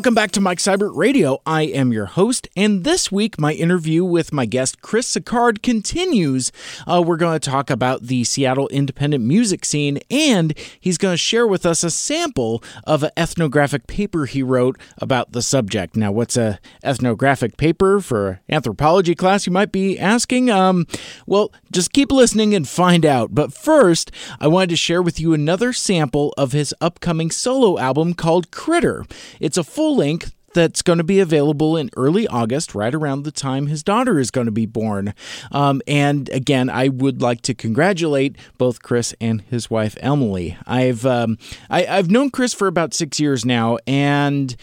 Welcome back to Mike Seibert Radio. I am your host, and this week my interview with my guest Chris Sicard continues. Uh, we're going to talk about the Seattle independent music scene, and he's going to share with us a sample of an ethnographic paper he wrote about the subject. Now, what's a ethnographic paper for anthropology class? You might be asking. Um, well, just keep listening and find out. But first, I wanted to share with you another sample of his upcoming solo album called Critter. It's a full length that's going to be available in early August, right around the time his daughter is going to be born. Um, and again, I would like to congratulate both Chris and his wife Emily. I've um, I, I've known Chris for about six years now, and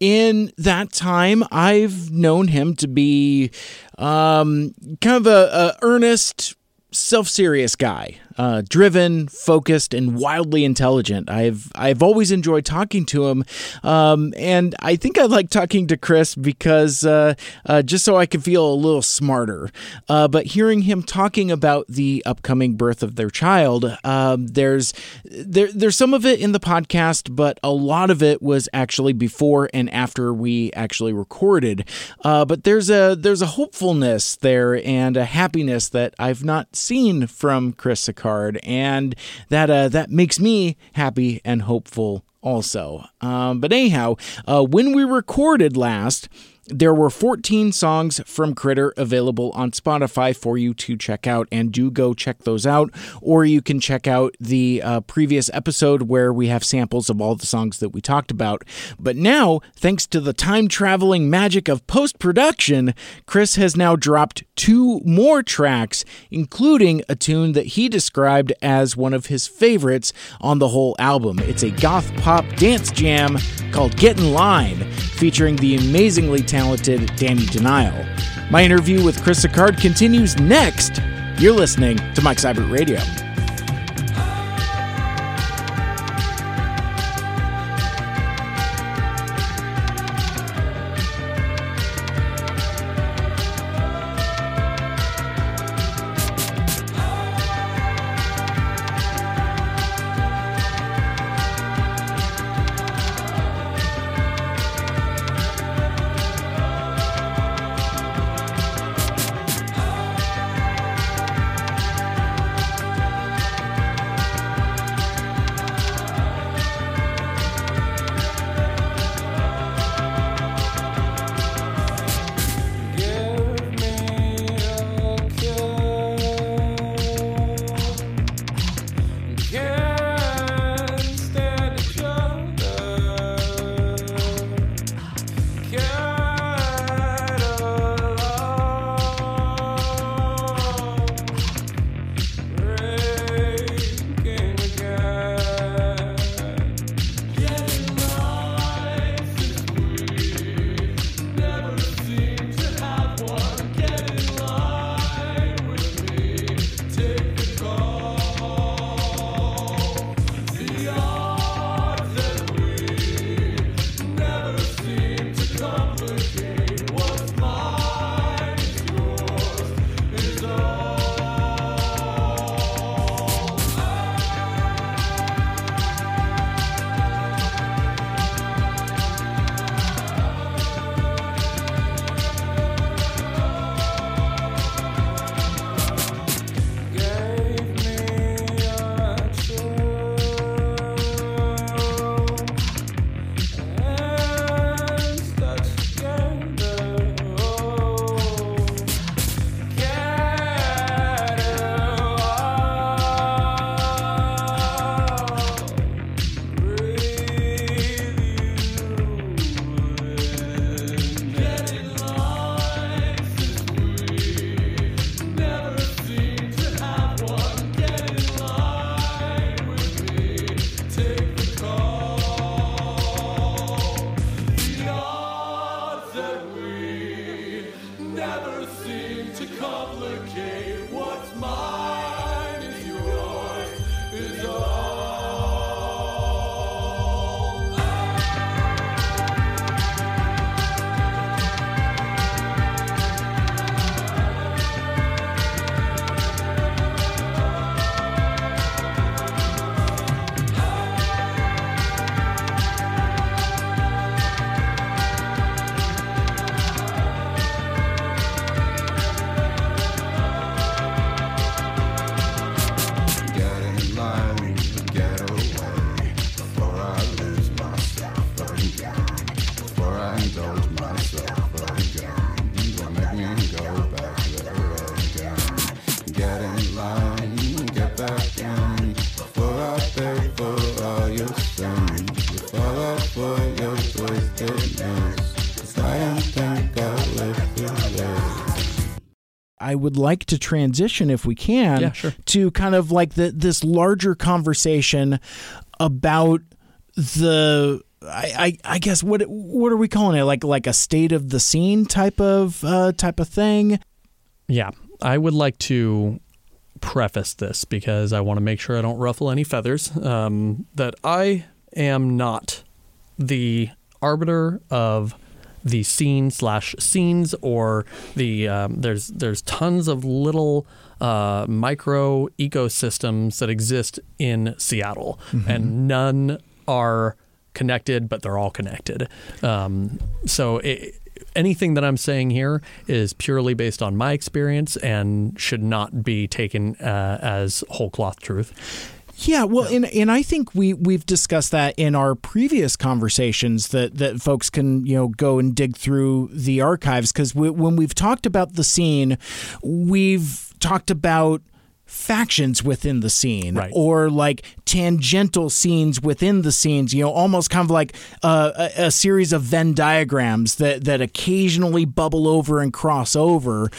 in that time, I've known him to be um, kind of a, a earnest, self-serious guy uh, driven, focused, and wildly intelligent. I've I've always enjoyed talking to him, um, and I think I like talking to Chris because uh, uh, just so I can feel a little smarter. Uh, but hearing him talking about the upcoming birth of their child, um, there's there there's some of it in the podcast, but a lot of it was actually before and after we actually recorded. Uh, but there's a there's a hopefulness there and a happiness that I've not seen from Chris Sicard card, and that uh, that makes me happy and hopeful also. Um, but anyhow, uh, when we recorded last, there were 14 songs from Critter available on Spotify for you to check out, and do go check those out. Or you can check out the uh, previous episode where we have samples of all the songs that we talked about. But now, thanks to the time traveling magic of post production, Chris has now dropped two more tracks, including a tune that he described as one of his favorites on the whole album. It's a goth pop dance jam called Get in Line, featuring the amazingly talented Danny Denial. My interview with Chris Sicard continues next. You're listening to Mike Seibert Radio. Would like to transition, if we can, Yeah, sure. to kind of like the, this larger conversation about the. I, I, I guess what what are we calling it like like a state of the scene type of uh, type of thing Yeah, I would like to preface this because I want to make sure I don't ruffle any feathers. Um, that I am not the arbiter of the scene slash scenes or the um, there's there's tons of little uh, micro ecosystems that exist in Seattle, and none are connected, but they're all connected. Um, so it, anything that I'm saying here is purely based on my experience and should not be taken uh, as whole cloth truth. Yeah, well, and and I think we we've discussed that in our previous conversations that that folks can you know go and dig through the archives because we, when we've talked about the scene, we've talked about factions within the scene Right. or like tangential scenes within the scenes you know almost kind of like uh, a, a series of venn diagrams that that occasionally bubble over and cross over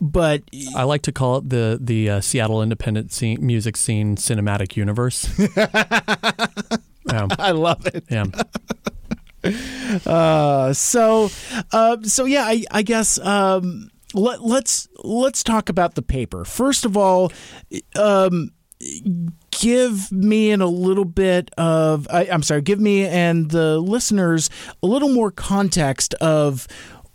but I like to call it the the uh, Seattle independent scene, music scene cinematic universe. i love it yeah. Uh, so, uh, so yeah, I, I guess um, let, let's let's talk about the paper first of all. Um, give me in a little bit of I, I'm sorry, give me and the listeners a little more context of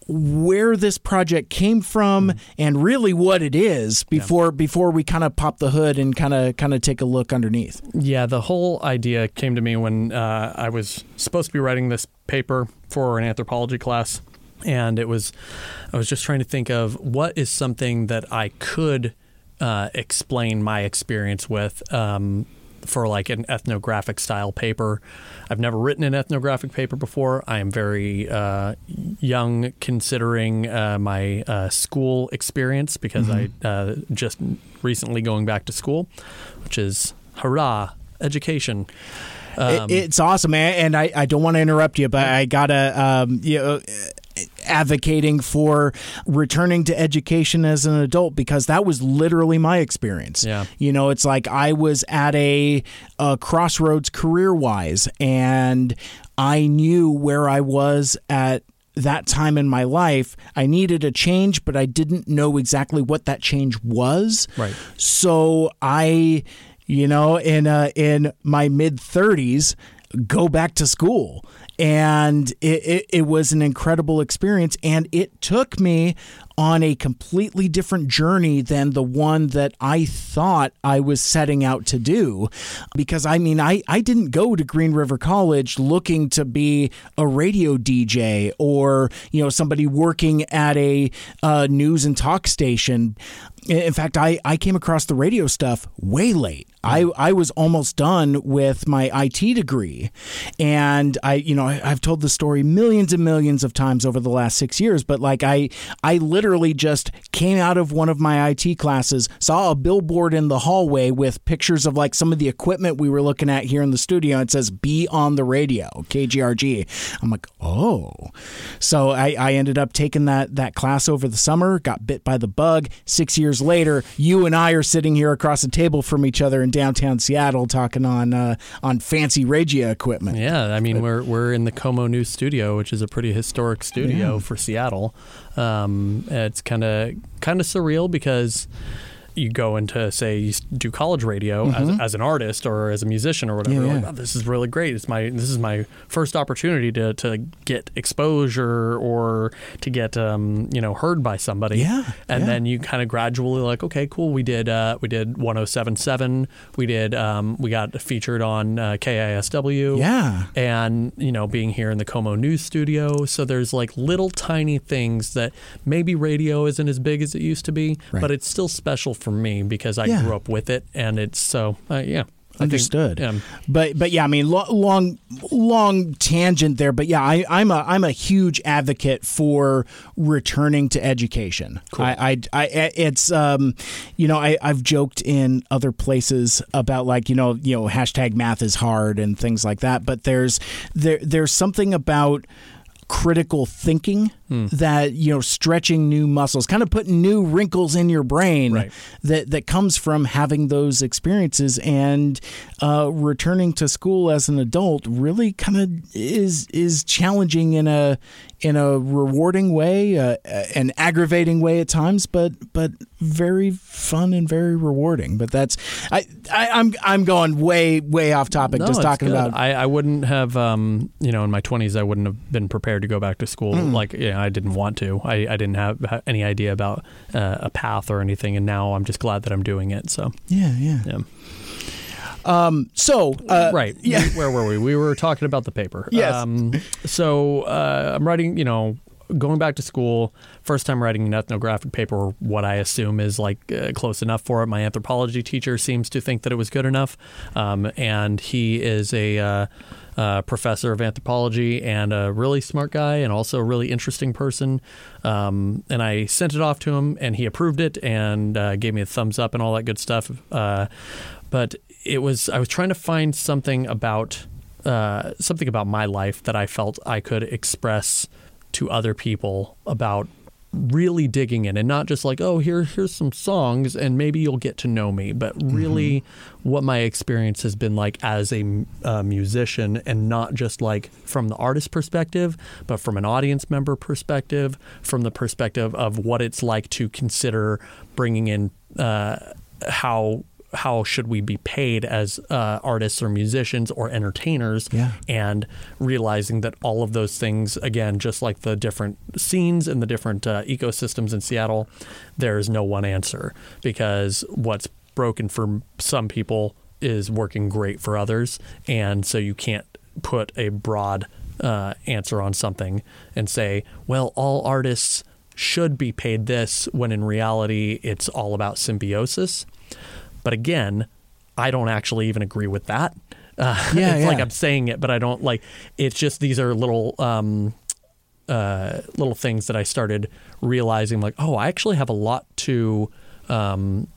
where this project came from and really what it is before before we kind of pop the hood and kind of kind of take a look underneath. Yeah, the whole idea came to me when uh, I was supposed to be writing this paper for an anthropology class, and it was I was just trying to think of what is something that I could uh, explain my experience with. Um, for like an ethnographic style paper. I've never written an ethnographic paper before. I am very uh, young considering uh, my uh, school experience because I uh, just recently going back to school, which is hurrah, education. Um, It- it's awesome, man. And I, I don't want to interrupt you, but I gotta um, you know, advocating for returning to education as an adult because that was literally my experience. Yeah. You know, it's like I was at a, a crossroads career wise, and I knew where I was at that time in my life. I needed a change, but I didn't know exactly what that change was. Right. So I, you know, in uh, in my mid thirties, go back to school, and it, it it was an incredible experience, and it took me on a completely different journey than the one that I thought I was setting out to do. Because I mean, I, I didn't go to Green River College looking to be a radio DJ or, you know, somebody working at a uh, news and talk station. In fact, I, I came across the radio stuff way late. I, I was almost done with my IT degree. And I, you know, I, I've told the story millions and millions of times over the last six years, but like I, I literally just came out of one of my IT classes, saw a billboard in the hallway with pictures of like some of the equipment we were looking at here in the studio. It says be on the radio, KGRG. I'm like, oh. So I, I ended up taking that, that class over the summer, got bit by the bug. Six years later, you and I are sitting here across the table from each other in downtown Seattle talking on, uh, on fancy radio equipment. Yeah, I mean we're we're in the KOMO News Studio, which is a pretty historic studio for Seattle. Um, it's kind of kind of surreal because you go into say you do college radio as, as an artist or as a musician or whatever. Mm-hmm. Yeah, like, "Oh, this is really great. It's my this is my first opportunity to, to get exposure or to get um, you know heard by somebody. Yeah, and yeah. then you kind of gradually like okay cool we did uh, we did 1077 we did um, we got featured on uh, KISW Yeah. and you know being here in the KOMO News Studio. So there's like little tiny things that maybe radio isn't as big as it used to be, Right. but it's still special for me because I Yeah. grew up with it, and it's so uh, yeah. I think- Understood. yeah. But but yeah, I mean, lo- long long tangent there. But yeah, I, I'm a I'm a huge advocate for returning to education. I, I I it's um, you know, I I've joked in other places about like you know you know hashtag math is hard and things like that. But there's there there's something about critical thinking Hmm. that you know stretching new muscles kind of putting new wrinkles in your brain Right. that that comes from having those experiences and uh, returning to school as an adult really kind of is is challenging in a in a rewarding way uh, an aggravating way at times but but very fun and very rewarding but that's I, I I'm I'm going way way off topic No, just talking good. about I, I wouldn't have, um, you know, in my 20s, I wouldn't have been prepared to go back to school. Mm. Like, yeah, I didn't want to. I, I didn't have any idea about uh, a path or anything. And now I'm just glad that I'm doing it. So, yeah yeah yeah. so uh, right. yeah. Where were we? We were talking about the paper. Yes. Um, so uh, I'm writing, you know, going back to school, first time writing an ethnographic paper, what I assume is like uh, close enough for it. My anthropology teacher seems to think that it was good enough. Um, and he is a uh, uh, professor of anthropology and a really smart guy and also a really interesting person. Um, and I sent it off to him and he approved it and uh, gave me a thumbs up and all that good stuff. Uh, but it was I was trying to find something about uh, something about my life that I felt I could express to other people about really digging in and not just like oh here here's some songs and maybe you'll get to know me but really what my experience has been like as a uh, musician and not just like from the artist perspective but from an audience member perspective from the perspective of what it's like to consider bringing in uh, how how should we be paid as uh, artists or musicians or entertainers Yeah. and realizing that all of those things again just like the different scenes and the different uh, ecosystems in seattle there's no one answer because what's broken for some people is working great for others and so you can't put a broad uh, answer on something and say well all artists should be paid this when in reality it's all about symbiosis but again, I don't actually even agree with that. Uh, Yeah, it's like. I'm saying it, but I don't like. It's just these are little um, uh, little things that I started realizing. Like, oh, I actually have a lot to um,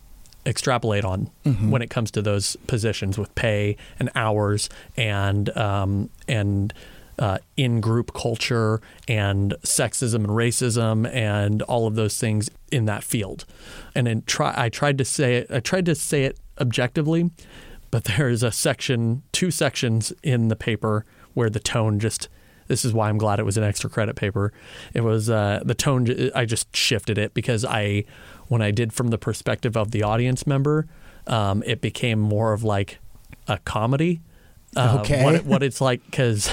extrapolate on when it comes to those positions with pay and hours and um, and uh, in group culture and sexism and racism and all of those things in that field. And then try I tried to say it I tried to say it objectively, but there's a section two sections in the paper where the tone just this is why I'm glad it was an extra credit paper. It was uh, the tone. I just shifted it because I, when I did from the perspective of the audience member, um, it became more of like a comedy. Uh, Okay. What, it- what it's like because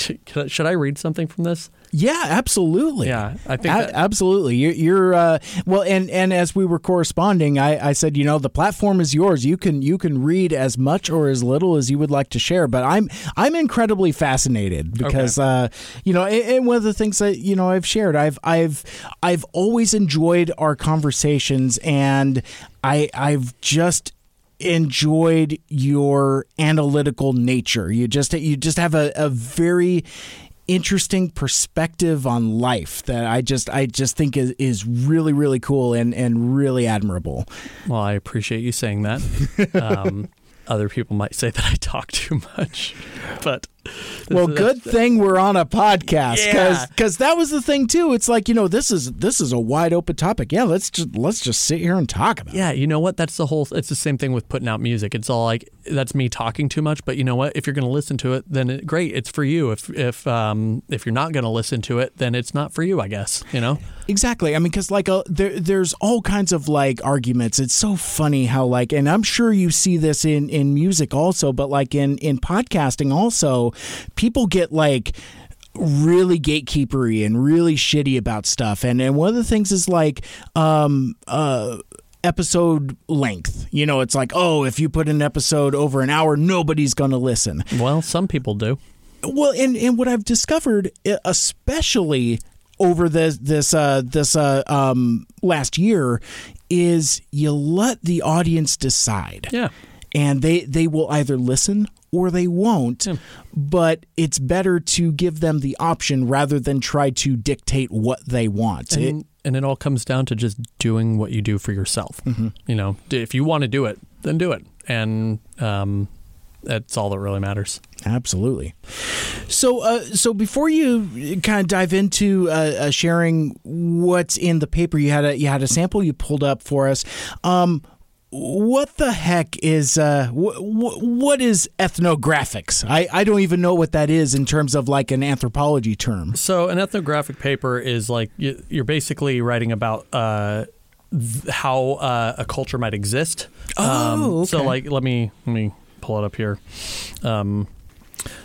should I read something from this? Yeah, absolutely. Yeah, I think A- that- absolutely. You're, you're uh, well, and and as we were corresponding, I, I said, you know, the platform is yours. You can you can read as much or as little as you would like to share. But I'm I'm incredibly fascinated because uh, you know, and, and one of the things that you know I've shared, I've I've I've always enjoyed our conversations, and I I've just enjoyed your analytical nature. You just you just have a, a very interesting perspective on life that I just I just think is, is really really cool and and really admirable. Well, I appreciate you saying that. Um, other people might say that I talk too much, but Well, good thing we're on a podcast Yeah. because that was the thing too. It's like you know this is this is a wide open topic. Yeah, let's just let's just sit here and talk about. it. Yeah, you know what? That's the whole. It's the same thing with putting out music. It's all like that's me talking too much. But you know what? If you're going to listen to it, then it, great. It's for you. If if um if you're not going to listen to it, then it's not for you. I guess you know. Exactly. I mean, because like uh, there, there's all kinds of like arguments. It's so funny how like, and I'm sure you see this in in music also, but like in in podcasting also, people get like really gatekeepery and really shitty about stuff. And and one of the things is like, um, uh. Episode length, you know, it's like, oh, if you put an episode over an hour, nobody's going to listen. Well, some people do. Well, and, and what I've discovered, especially over this this uh, this uh, um, last year, is you let the audience decide. Yeah. And they they will either listen or they won't. But it's better to give them the option rather than try to dictate what they want. It- and, and it all comes down to just doing what you do for yourself. You know, if you want to do it, then do it, and um, that's all that really matters. Absolutely. So, uh, so before you kind of dive into uh, uh, sharing what's in the paper, you had a you had a sample you pulled up for us. Um, what the heck is uh, wh- wh- what is ethnographics? I, I don't even know what that is in terms of like an anthropology term. So an ethnographic paper is like you- you're basically writing about uh, th- how uh, a culture might exist. Oh, So like let me let me pull it up here. Um,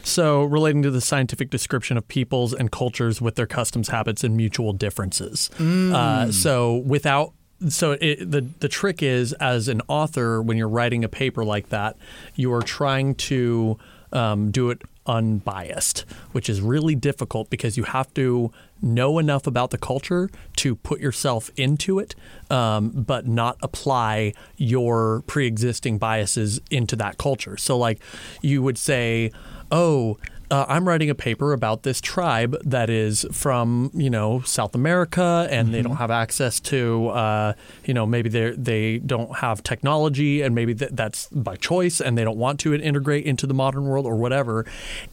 so relating to the scientific description of peoples and cultures with their customs, habits, and mutual differences. Uh, so without so it, the the trick is as an author when you're writing a paper like that, you are trying to um, do it unbiased, which is really difficult because you have to know enough about the culture to put yourself into it, um, but not apply your pre-existing biases into that culture. So, like, you would say, "Oh." Uh, I'm writing a paper about this tribe that is from, you know, South America, and they don't have access to, uh, you know, maybe they they don't have technology, and maybe th- that's by choice, and they don't want to integrate into the modern world or whatever.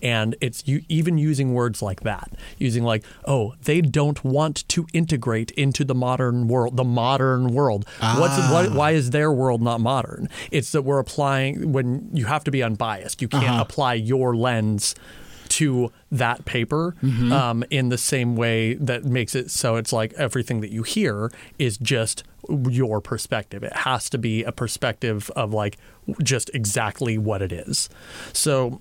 And it's you even using words like that, using like, oh, they don't want to integrate into the modern world. The modern world. What's what, why is their world not modern? It's that we're applying when you have to be unbiased. You can't apply your lens to that paper um, in the same way that makes it so it's like everything that you hear is just your perspective. It has to be a perspective of like just exactly what it is. So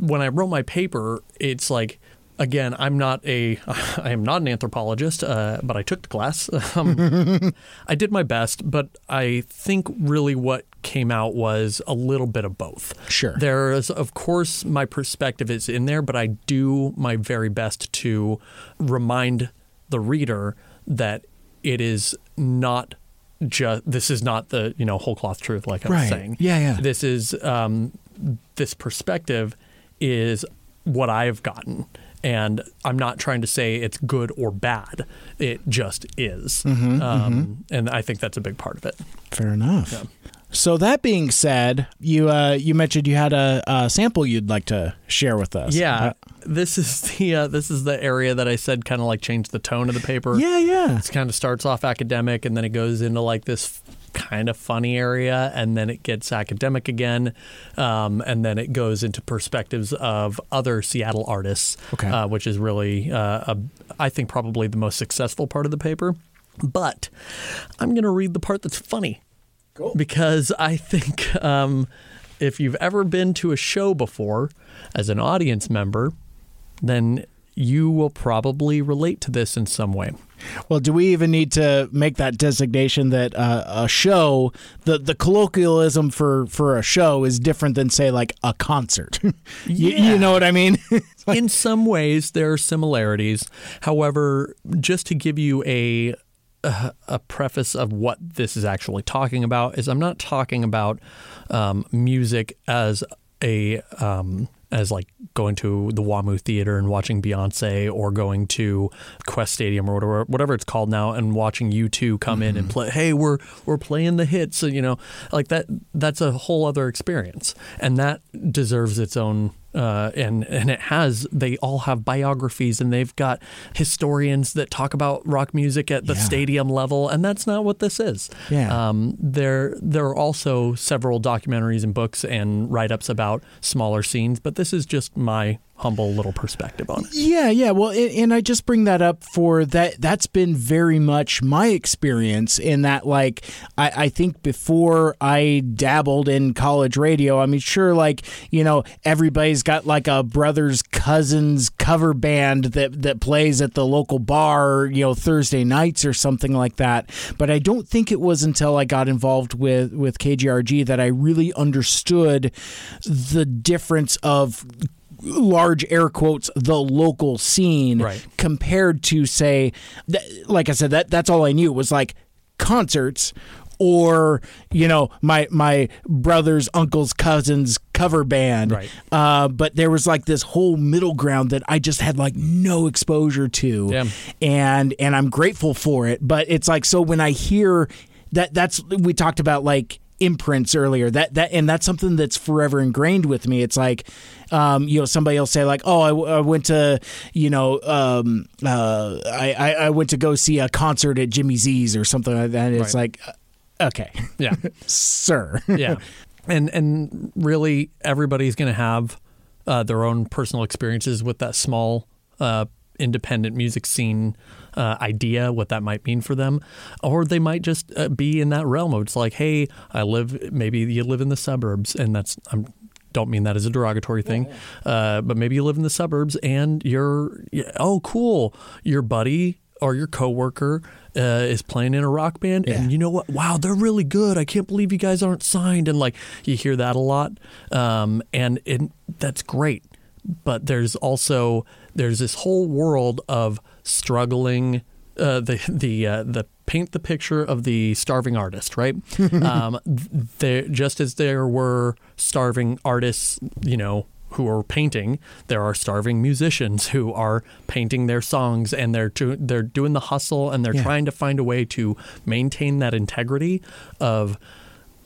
when I wrote my paper, it's like again, I'm not a I am not an anthropologist, uh, but I took the class. Um, I did my best, but I think really what came out was a little bit of both. Sure. There is, of course, my perspective is in there, but I do my very best to remind the reader that it is not just this is not the you know whole cloth truth like I was Right. saying. Yeah, yeah. This is um, this perspective is what I've gotten. And I'm not trying to say it's good or bad. It just is. Mm-hmm, um, And I think that's a big part of it. Fair enough. So that being said, you uh, you mentioned you had a, a sample you'd like to share with us. Yeah, Uh, this is the uh, this is the area that I said kind of like changed the tone of the paper. yeah, yeah. it kind of starts off academic and then it goes into like this kind of funny area and then it gets academic again um, and then it goes into perspectives of other Seattle artists, Okay. uh, which is really uh, a, I think probably the most successful part of the paper. But I'm going to read the part that's funny because I think um, if you've ever been to a show before as an audience member, then you will probably relate to this in some way. Well, do we even need to make that designation that uh, a show, the the colloquialism for for a show is different than say like a concert. you, Yeah. you know what I mean? in some ways, there are similarities. However, just to give you a a a preface of what this is actually talking about is I'm not talking about um, music as a um, as like going to the WAMU theater and watching Beyonce or going to Qwest Stadium or whatever whatever it's called now and watching U2 come in and mm-hmm. play hey we're we're playing the hits so, you know like that that's a whole other experience. And that deserves its own uh, and and it has they all have biographies and they've got historians that talk about rock music at the Yeah. stadium level and that's not what this is. Yeah. Um, there there are also several documentaries and books and write ups about smaller scenes, but this is just my humble little perspective on it. Yeah, yeah. Well, and, and I just bring that up for that. That's been very much my experience in that, like, I, I think before I dabbled in college radio, I mean, sure, like, you know, everybody's got like a brother's cousin's cover band that, that plays at the local bar, you know, Thursday nights or something like that. But I don't think it was until I got involved with, with KGRG that I really understood the difference of large air quotes the local scene Right. compared to say th- like I said that that's all I knew was like concerts or you know my my brother's uncle's cousin's cover band Right. uh, but there was like this whole middle ground that I just had like no exposure to and and I'm grateful for it but it's like so when I hear that that's we talked about like imprints earlier. That that and that's something that's forever ingrained with me. It's like um you know somebody will say like oh I, I went to you know um uh I, I I went to go see a concert at Jimmy Z's or something like that. And it's Right. like uh, okay. Yeah. sir. Yeah. And and really everybody's going to have uh, their own personal experiences with that small uh, independent music scene uh, idea what that might mean for them or they might just uh, be in that realm of it's like hey i live maybe you live in the suburbs and that's i'm don't mean that as a derogatory thing, uh, but maybe you live in the suburbs and you're, oh, cool, your buddy or your coworker uh, is playing in a rock band, and you know what? Wow, they're really good. I can't believe you guys aren't signed, and like you hear that a lot, um, and it, that's great. But there's also there's this whole world of struggling. Uh, the the uh, the paint the picture of the starving artist, right? um, there just as there were starving artists, you know, who are painting, there are starving musicians who are painting their songs, and they're do, they're doing the hustle, and they're Yeah. trying to find a way to maintain that integrity of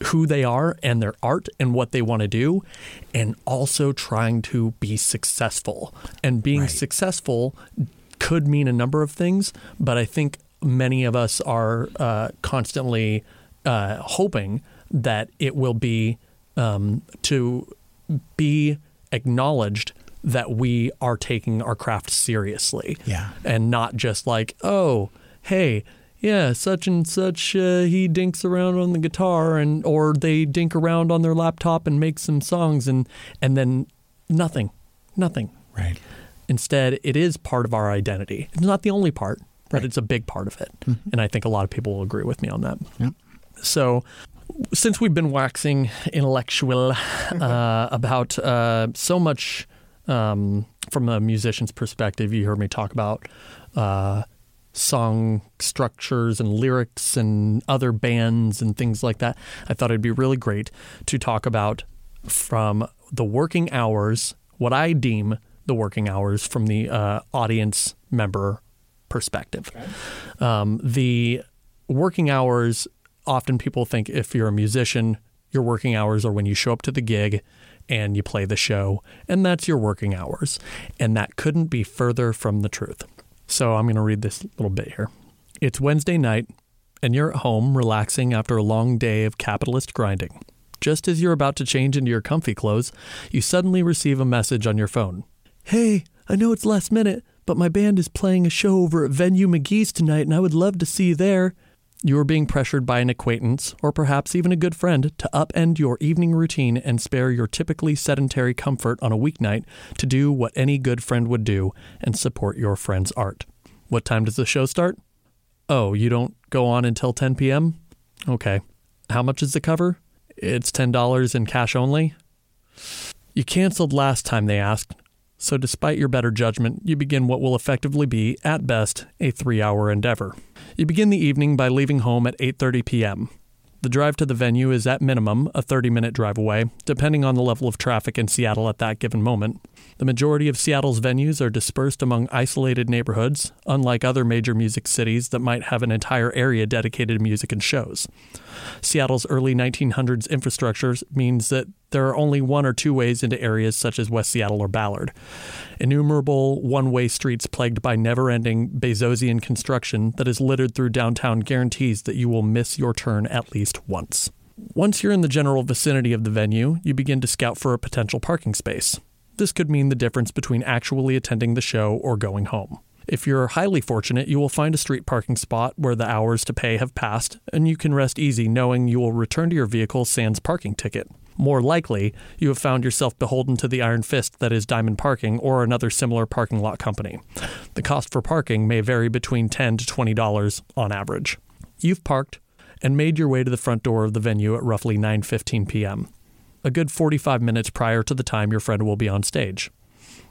who they are and their art and what they want to do, and also trying to be successful. And being Right. successful could mean a number of things, but I think many of us are uh, constantly uh, hoping that it will be um, to be acknowledged that we are taking our craft seriously Yeah. and not just like, oh, hey, yeah, such and such, uh, he dinks around on the guitar, and or they dink around on their laptop and make some songs, and and then nothing, nothing. right Instead, it is part of our identity. It's not the only part, but it's a big part of it, and I think a lot of people will agree with me on that. Yep. So, since we've been waxing intellectual uh, about uh, so much um, from a musician's perspective, you heard me talk about uh, song structures and lyrics and other bands and things like that. I thought it'd be really great to talk about from the working hours, what I deem the working hours from the uh, audience member perspective. Um, the working hours, often people think if you're a musician, your working hours are when you show up to the gig and you play the show, and that's your working hours. And that couldn't be further from the truth. So I'm going to read this little bit here. It's Wednesday night, and you're at home relaxing after a long day of capitalist grinding. Just as you're about to change into your comfy clothes, you suddenly receive a message on your phone. Hey, I know it's last minute, but my band is playing a show over at Venue McGee's tonight, and I would love to see you there. You are being pressured by an acquaintance, or perhaps even a good friend, to upend your evening routine and spare your typically sedentary comfort on a weeknight to do what any good friend would do and support your friend's art. What time does the show start? Oh, you don't go on until 10 p.m.? Okay. How much is the cover? It's $10 in cash only. You canceled last time they asked, so despite your better judgment, you begin what will effectively be, at best, a 3-hour endeavor. You begin the evening by leaving home at 8:30 p.m. The drive to the venue is at minimum a 30-minute drive away, depending on the level of traffic in Seattle at that given moment. The majority of Seattle's venues are dispersed among isolated neighborhoods, unlike other major music cities that might have an entire area dedicated to music and shows. Seattle's early 1900s infrastructure means that there are only one or two ways into areas such as West Seattle or Ballard. Innumerable one way streets plagued by never ending Bezosian construction that is littered through downtown guarantees that you will miss your turn at least once. Once you're in the general vicinity of the venue, you begin to scout for a potential parking space. This could mean the difference between actually attending the show or going home. If you're highly fortunate, you will find a street parking spot where the hours to pay have passed, and you can rest easy knowing you will return to your vehicle sans parking ticket. More likely, you have found yourself beholden to the iron fist that is Diamond Parking or another similar parking lot company. The cost for parking may vary between 10 to $20 on average. You've parked and made your way to the front door of the venue at roughly 9:15 p.m. A good 45 minutes prior to the time your friend will be on stage.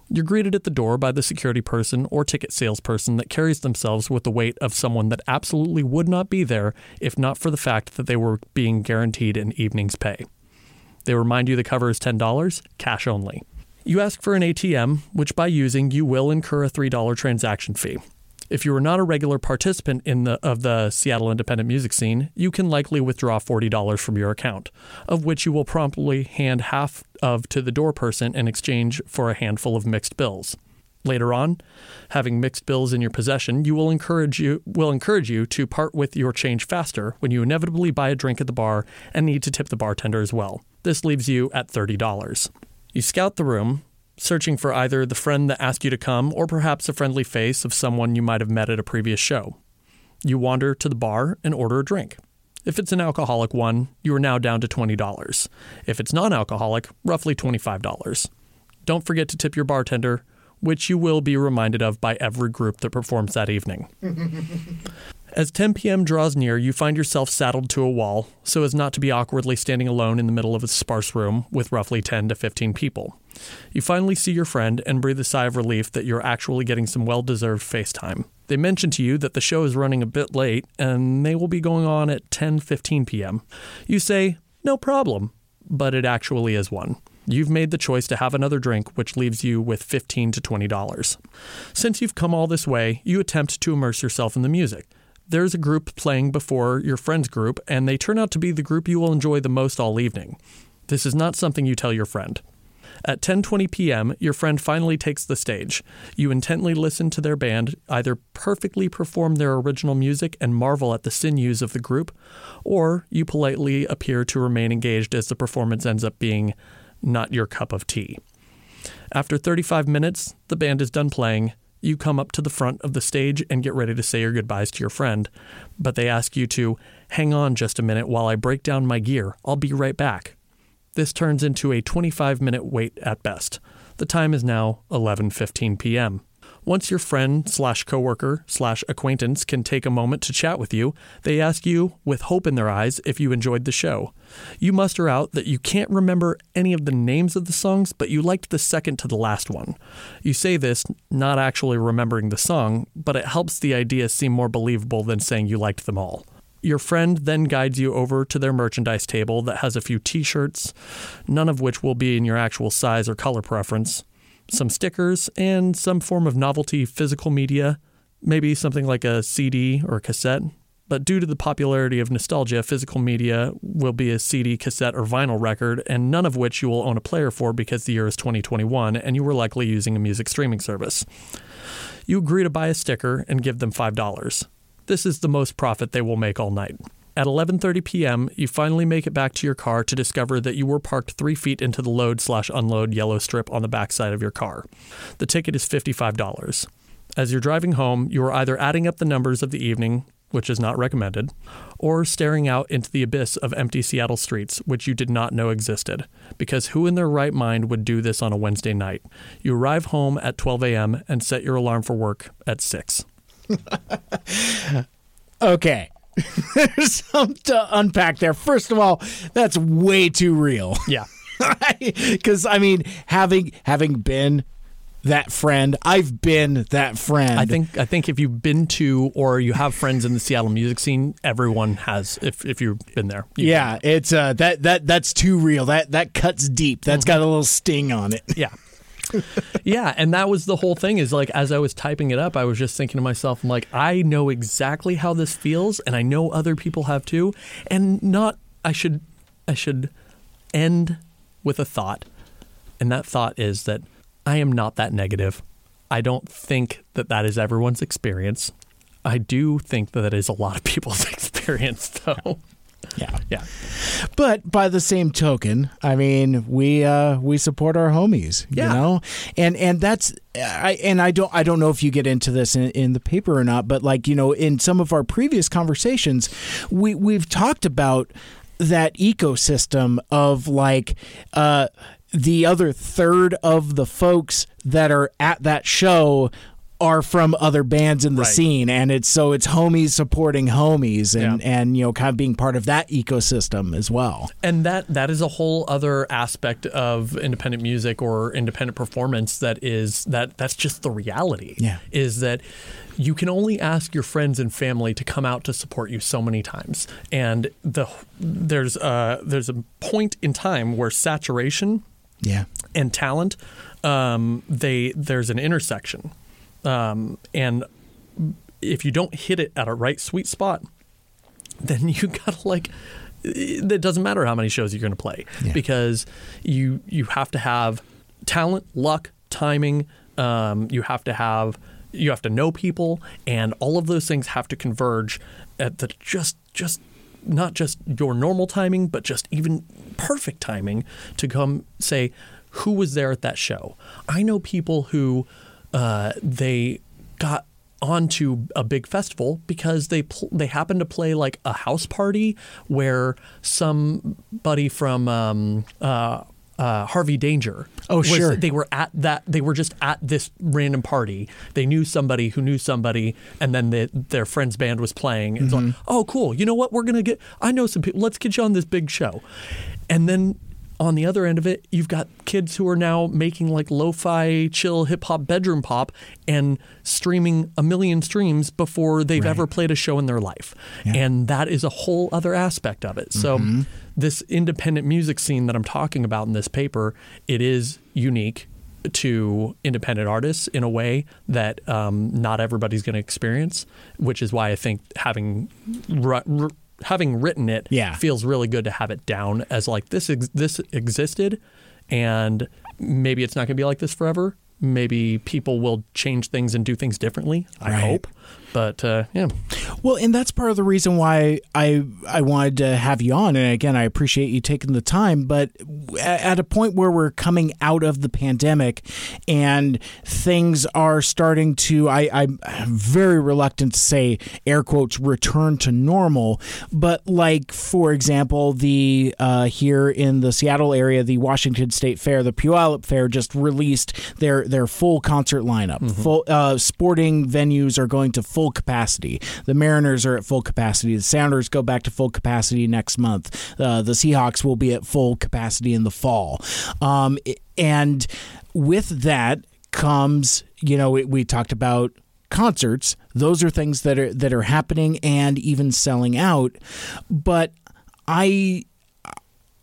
You're greeted at the door by the security person or ticket salesperson that carries themselves with the weight of someone that absolutely would not be there if not for the fact that they were being guaranteed an evening's pay. They remind you the cover is $10, cash only. You ask for an ATM, which by using you will incur a $3 transaction fee. If you are not a regular participant in the of the Seattle independent music scene, you can likely withdraw $40 from your account, of which you will promptly hand half of to the door person in exchange for a handful of mixed bills. Later on, having mixed bills in your possession, you will encourage you will encourage you to part with your change faster when you inevitably buy a drink at the bar and need to tip the bartender as well. This leaves you at $30. You scout the room, searching for either the friend that asked you to come or perhaps a friendly face of someone you might have met at a previous show. You wander to the bar and order a drink. If it's an alcoholic one, you are now down to $20. If it's non alcoholic, roughly $25. Don't forget to tip your bartender, which you will be reminded of by every group that performs that evening. As 10 p.m. draws near, you find yourself saddled to a wall so as not to be awkwardly standing alone in the middle of a sparse room with roughly 10 to 15 people. You finally see your friend and breathe a sigh of relief that you're actually getting some well deserved face time. They mention to you that the show is running a bit late and they will be going on at 10:15 p.m. You say, "No problem," but it actually is one. You've made the choice to have another drink, which leaves you with 15 to $20. Since you've come all this way, you attempt to immerse yourself in the music. There's a group playing before your friend's group, and they turn out to be the group you will enjoy the most all evening. This is not something you tell your friend. At 10:20 p.m., your friend finally takes the stage. You intently listen to their band either perfectly perform their original music and marvel at the sinews of the group, or you politely appear to remain engaged as the performance ends up being not your cup of tea. After 35 minutes, the band is done playing. You come up to the front of the stage and get ready to say your goodbyes to your friend, but they ask you to hang on just a minute while I break down my gear. I'll be right back. This turns into a 25 minute wait at best. The time is now 11:15 p.m. Once your friend slash coworker slash acquaintance can take a moment to chat with you, they ask you, with hope in their eyes, if you enjoyed the show. You muster out that you can't remember any of the names of the songs, but you liked the second to the last one. You say this not actually remembering the song, but it helps the idea seem more believable than saying you liked them all. Your friend then guides you over to their merchandise table that has a few t shirts, none of which will be in your actual size or color preference, some stickers, and some form of novelty physical media, maybe something like a CD or a cassette. But due to the popularity of nostalgia, physical media will be a CD, cassette, or vinyl record, and none of which you will own a player for because the year is 2021 and you were likely using a music streaming service. You agree to buy a sticker and give them $5. This is the most profit they will make all night. At 11:30 p.m., you finally make it back to your car to discover that you were parked three feet into the load slash unload yellow strip on the backside of your car. The ticket is $55. As you're driving home, you are either adding up the numbers of the evening, which is not recommended, or staring out into the abyss of empty Seattle streets, which you did not know existed. Because who in their right mind would do this on a Wednesday night? You arrive home at 12 a.m. and set your alarm for work at 6. Okay. There's some to unpack there. First of all, that's way too real. Yeah. Because I mean, having having been that friend, I've been that friend. I think I think if you've been to or you have friends in the Seattle music scene, everyone has if if you've been there. You've Yeah, it's uh that that that's too real. That that cuts deep. That's got a little sting on it. Yeah. yeah, and that was the whole thing is like as I was typing it up, I was just thinking to myself, I'm like, I know exactly how this feels and I know other people have too. And not I should I should end with a thought. And that thought is that I am not that negative. I don't think that that is everyone's experience. I do think that that is a lot of people's experience though. Yeah. Yeah. But by the same token, I mean we uh, we support our homies, Yeah. you know, and and that's I and I don't I don't know if you get into this in, in the paper or not, but like you know, in some of our previous conversations, we we've talked about that ecosystem of like. Uh, the other third of the folks that are at that show are from other bands in the Right. scene and it's so it's homies supporting homies and Yeah. and you know kind of being part of that ecosystem as well and that that is a whole other aspect of independent music or independent performance that is that that's just the reality Yeah. is that you can only ask your friends and family to come out to support you so many times and the there's a there's a point in time where saturation yeah and talent um, they there's an intersection um, and if you don't hit it at a right sweet spot then you gotta like it doesn't matter how many shows you're going to play Yeah. because you you have to have talent luck timing um, you have to have you have to know people and all of those things have to converge at the just just not just your normal timing but just even perfect timing to come say who was there at that show i know people who uh, they got onto a big festival because they pl- they happened to play like a house party where somebody from um, uh, uh, Harvey Danger. Oh, was- sure. They were at that. They were just at this random party. They knew somebody who knew somebody, and then the, their friend's band was playing. It's Mm-hmm. like, oh, cool. You know what? We're gonna get. I know some people. Let's get you on this big show, and then. On the other end of it, you've got kids who are now making like lo-fi, chill, hip hop, bedroom pop, and streaming a million streams before they've Right. ever played a show in their life, Yeah. and that is a whole other aspect of it. So, this independent music scene that I'm talking about in this paper, it is unique to independent artists in a way that um, not everybody's going to experience, which is why I think having having written it Yeah. feels really good to have it down as like this ex- this existed, and maybe it's not going to be like this forever. Maybe people will change things and do things differently. I Right. hope, but uh, yeah, Well, and that's part of the reason why I I wanted to have you on. And again, I appreciate you taking the time. But at a point where we're coming out of the pandemic and things are starting to, I, I'm very reluctant to say air quotes return to normal. But like for example, the uh, here in the Seattle area, the Washington State Fair, the Puyallup Fair just released their their full concert lineup. Full uh, sporting venues are going to full capacity. The Mariners are at full capacity. The Sounders go back to full capacity next month. Uh, the Seahawks will be at full capacity in the fall. Um, and with that comes, you know, we, we talked about concerts. Those are things that are that are happening and even selling out. But I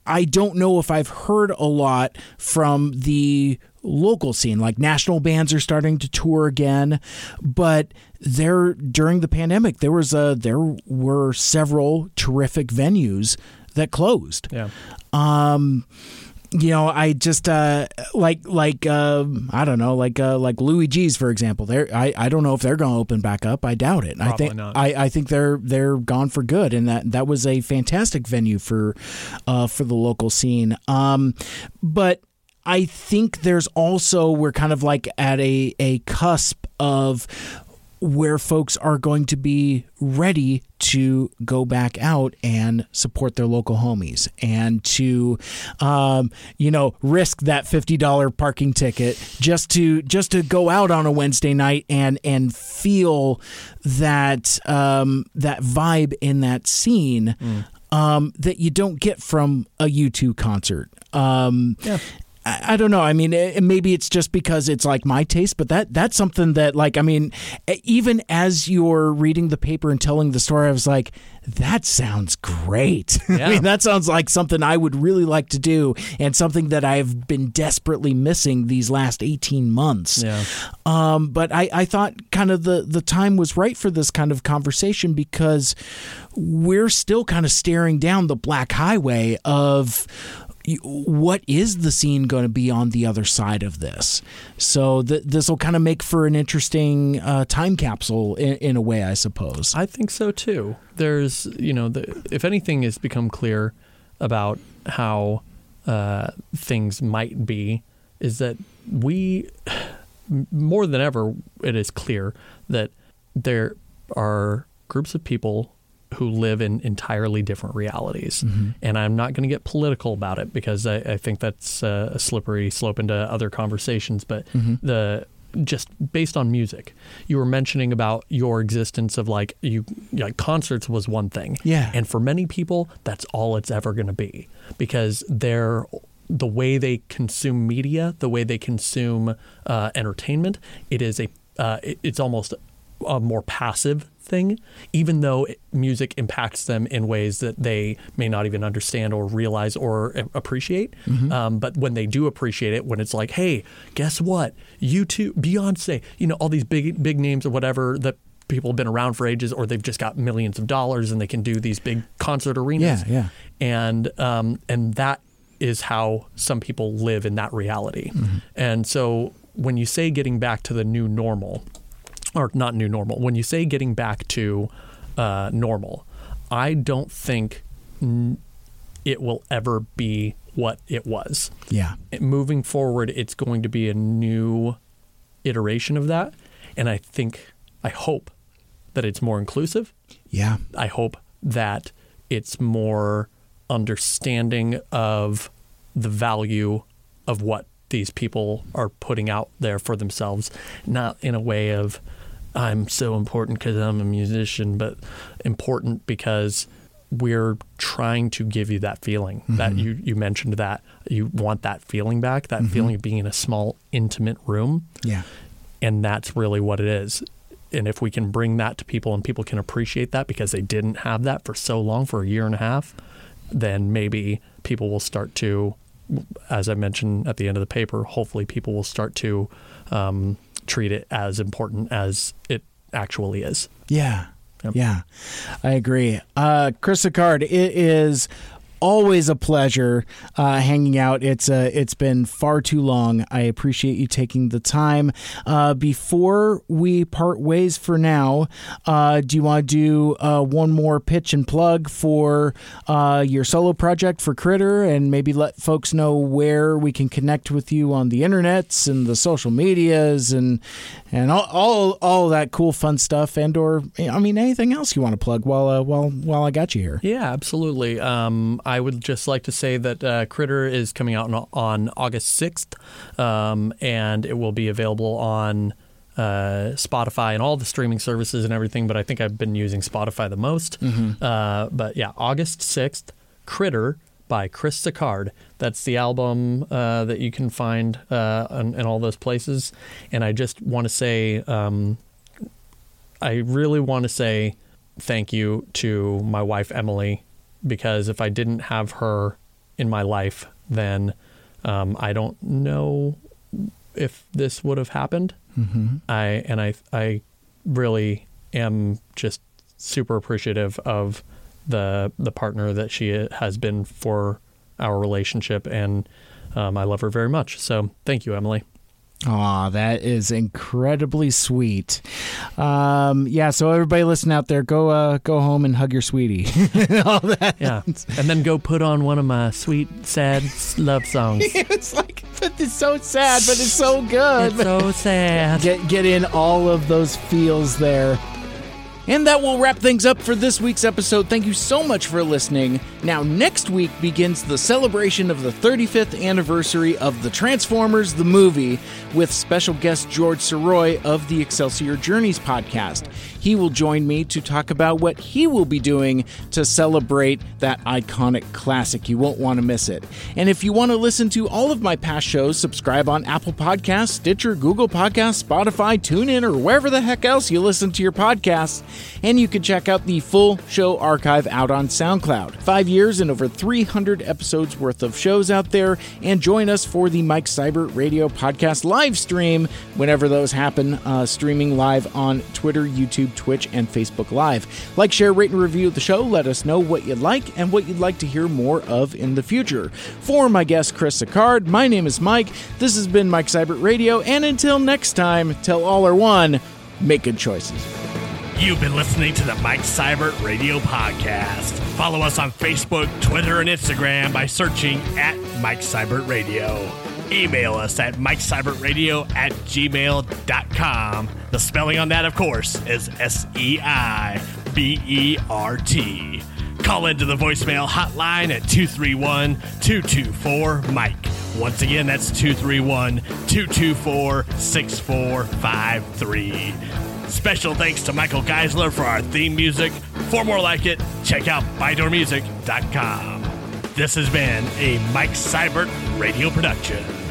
I don't know if I've heard a lot from the local scene. Like national bands are starting to tour again, but there during the pandemic there was a there were several terrific venues that closed. yeah. Um you know, I just uh, like like um, I don't know, like uh, like Louie G's for example. They're I, I don't know if they're going to open back up. I doubt it. I think not. I, I think they're they're gone for good, and that that was a fantastic venue for uh, for the local scene. Um, but I think there's also we're kind of like at a a cusp of where folks are going to be ready to go back out and support their local homies and to um, you know risk that $50 parking ticket just to just to go out on a Wednesday night and and feel that um, that vibe in that scene um, that you don't get from a U2 concert um, Yeah. I, I don't know. I mean, eh, maybe it's just because it's like my taste, but that that's something that, like, I mean, eh, even as you're reading the paper and telling the story, I was like, that sounds great. I Yeah. mean, that sounds like something I would really like to do, and something that I've been desperately missing these last 18 months. Yeah. Um, but I, I thought kind of the, the time was right for this kind of conversation because we're still kind of staring down the black highway of what is the scene going to be on the other side of this. So th- this will kind of make for an interesting uh, time capsule in, in a way, I suppose. I think so too. There's, you know, the, if anything has become clear about how uh, things might be, is that we, more than ever, it is clear that there are groups of people who live in entirely different realities. And I'm not going to get political about it because I, I think that's uh, a slippery slope into other conversations. But the just based on music. You were mentioning about your existence of like you like concerts was one thing. Yeah. And for many people, that's all it's ever going to be because they're the way they consume media, the way they consume uh, entertainment, it is a uh, it- it's almost a more passive thing, even though music impacts them in ways that they may not even understand or realize or appreciate. Um, but when they do appreciate it, when it's like, hey, guess what? U2, Beyonce, you know, all these big big names or whatever that people have been around for ages, or they've just got millions of dollars and they can do these big concert arenas. Yeah, yeah. And um, and that is how some people live in that reality. And so when you say getting back to the new normal, or not new normal, when you say getting back to uh, normal, I don't think n- it will ever be what it was. Yeah. It- moving forward, it's going to be a new iteration of that. And I think, I hope that it's more inclusive. Yeah. I hope that it's more understanding of the value of what these people are putting out there for themselves, not in a way of I'm so important because I'm a musician, but important because we're trying to give you that feeling that you you mentioned that you want that feeling back, that feeling of being in a small intimate room. Yeah. and that's really what it is. And if we can bring that to people and people can appreciate that because they didn't have that for so long for a year and a half then maybe people will start to as i mentioned at the end of the paper hopefully people will start to um, treat it as important as it actually is Yeah. Yep. Yeah. I agree. Uh, Chris Sicard, it is always a pleasure uh, hanging out. It's uh, it's been far too long. I appreciate you taking the time. Uh, before we part ways for now, uh, do you want to do uh, one more pitch and plug for uh, your solo project for Critter, and maybe let folks know where we can connect with you on the internets and the social medias and and all all, all that cool fun stuff, and or I mean anything else you want to plug while uh, while while I got you here. Yeah, absolutely. Um, I would just like to say that uh, Critter is coming out on, on August 6th, um, and it will be available on uh, Spotify and all the streaming services and everything, but I think I've been using Spotify the most. Uh, but yeah, August 6th, Critter by Chris Sicard. That's the album uh, that you can find uh, in, in all those places. And I just want to say, um, I really want to say thank you to my wife Emily because if I didn't have her in my life, then um, I don't know if this would have happened. Mm-hmm. I and I I really am just super appreciative of the the partner that she has been for our relationship, and um, I love her very much. So thank you, Emily. Aw, that is incredibly sweet. Um, yeah, so everybody listen out there, go uh, go home and hug your sweetie. All that. Yeah, and then go put on one of my sweet sad love songs. it's like, but it's so sad, but it's so good. It's so sad. get get in all of those feels there. And that will wrap things up for this week's episode. Thank you so much for listening. Now, next week begins the celebration of the 35th anniversary of The Transformers, the movie, with special guest George Soroy of the Excelsior Journeys podcast. He will join me to talk about what he will be doing to celebrate that iconic classic. You won't want to miss it. And if you want to listen to all of my past shows, subscribe on Apple Podcasts, Stitcher, Google Podcasts, Spotify, TuneIn, or wherever the heck else you listen to your podcasts. And you can check out the full show archive out on SoundCloud. Five years and over 300 episodes worth of shows out there. And join us for the Mike Seibert Radio Podcast live stream whenever those happen, uh, streaming live on Twitter, YouTube, Twitch, and Facebook Live. Like, share, rate, and review the show. Let us know what you like and what you'd like to hear more of in the future. For my guest, Chris Sicard, my name is Mike. This has been Mike Seibert Radio. And until next time, tell all are one, make good choices. You've been listening to the Mike Seibert Radio Podcast. Follow us on Facebook, Twitter, and Instagram by searching at Mike Seibert Radio. Email us at MikeSeibertRadio at gmail.com. The spelling on that, of course, is S E I B E R T. Call into the voicemail hotline at 231 224 Mike. Once again, that's 231 224 6453. Special thanks to Michael Geisler for our theme music. For more like it, check out bydoormusic.com. This has been a Mike Seibert radio production.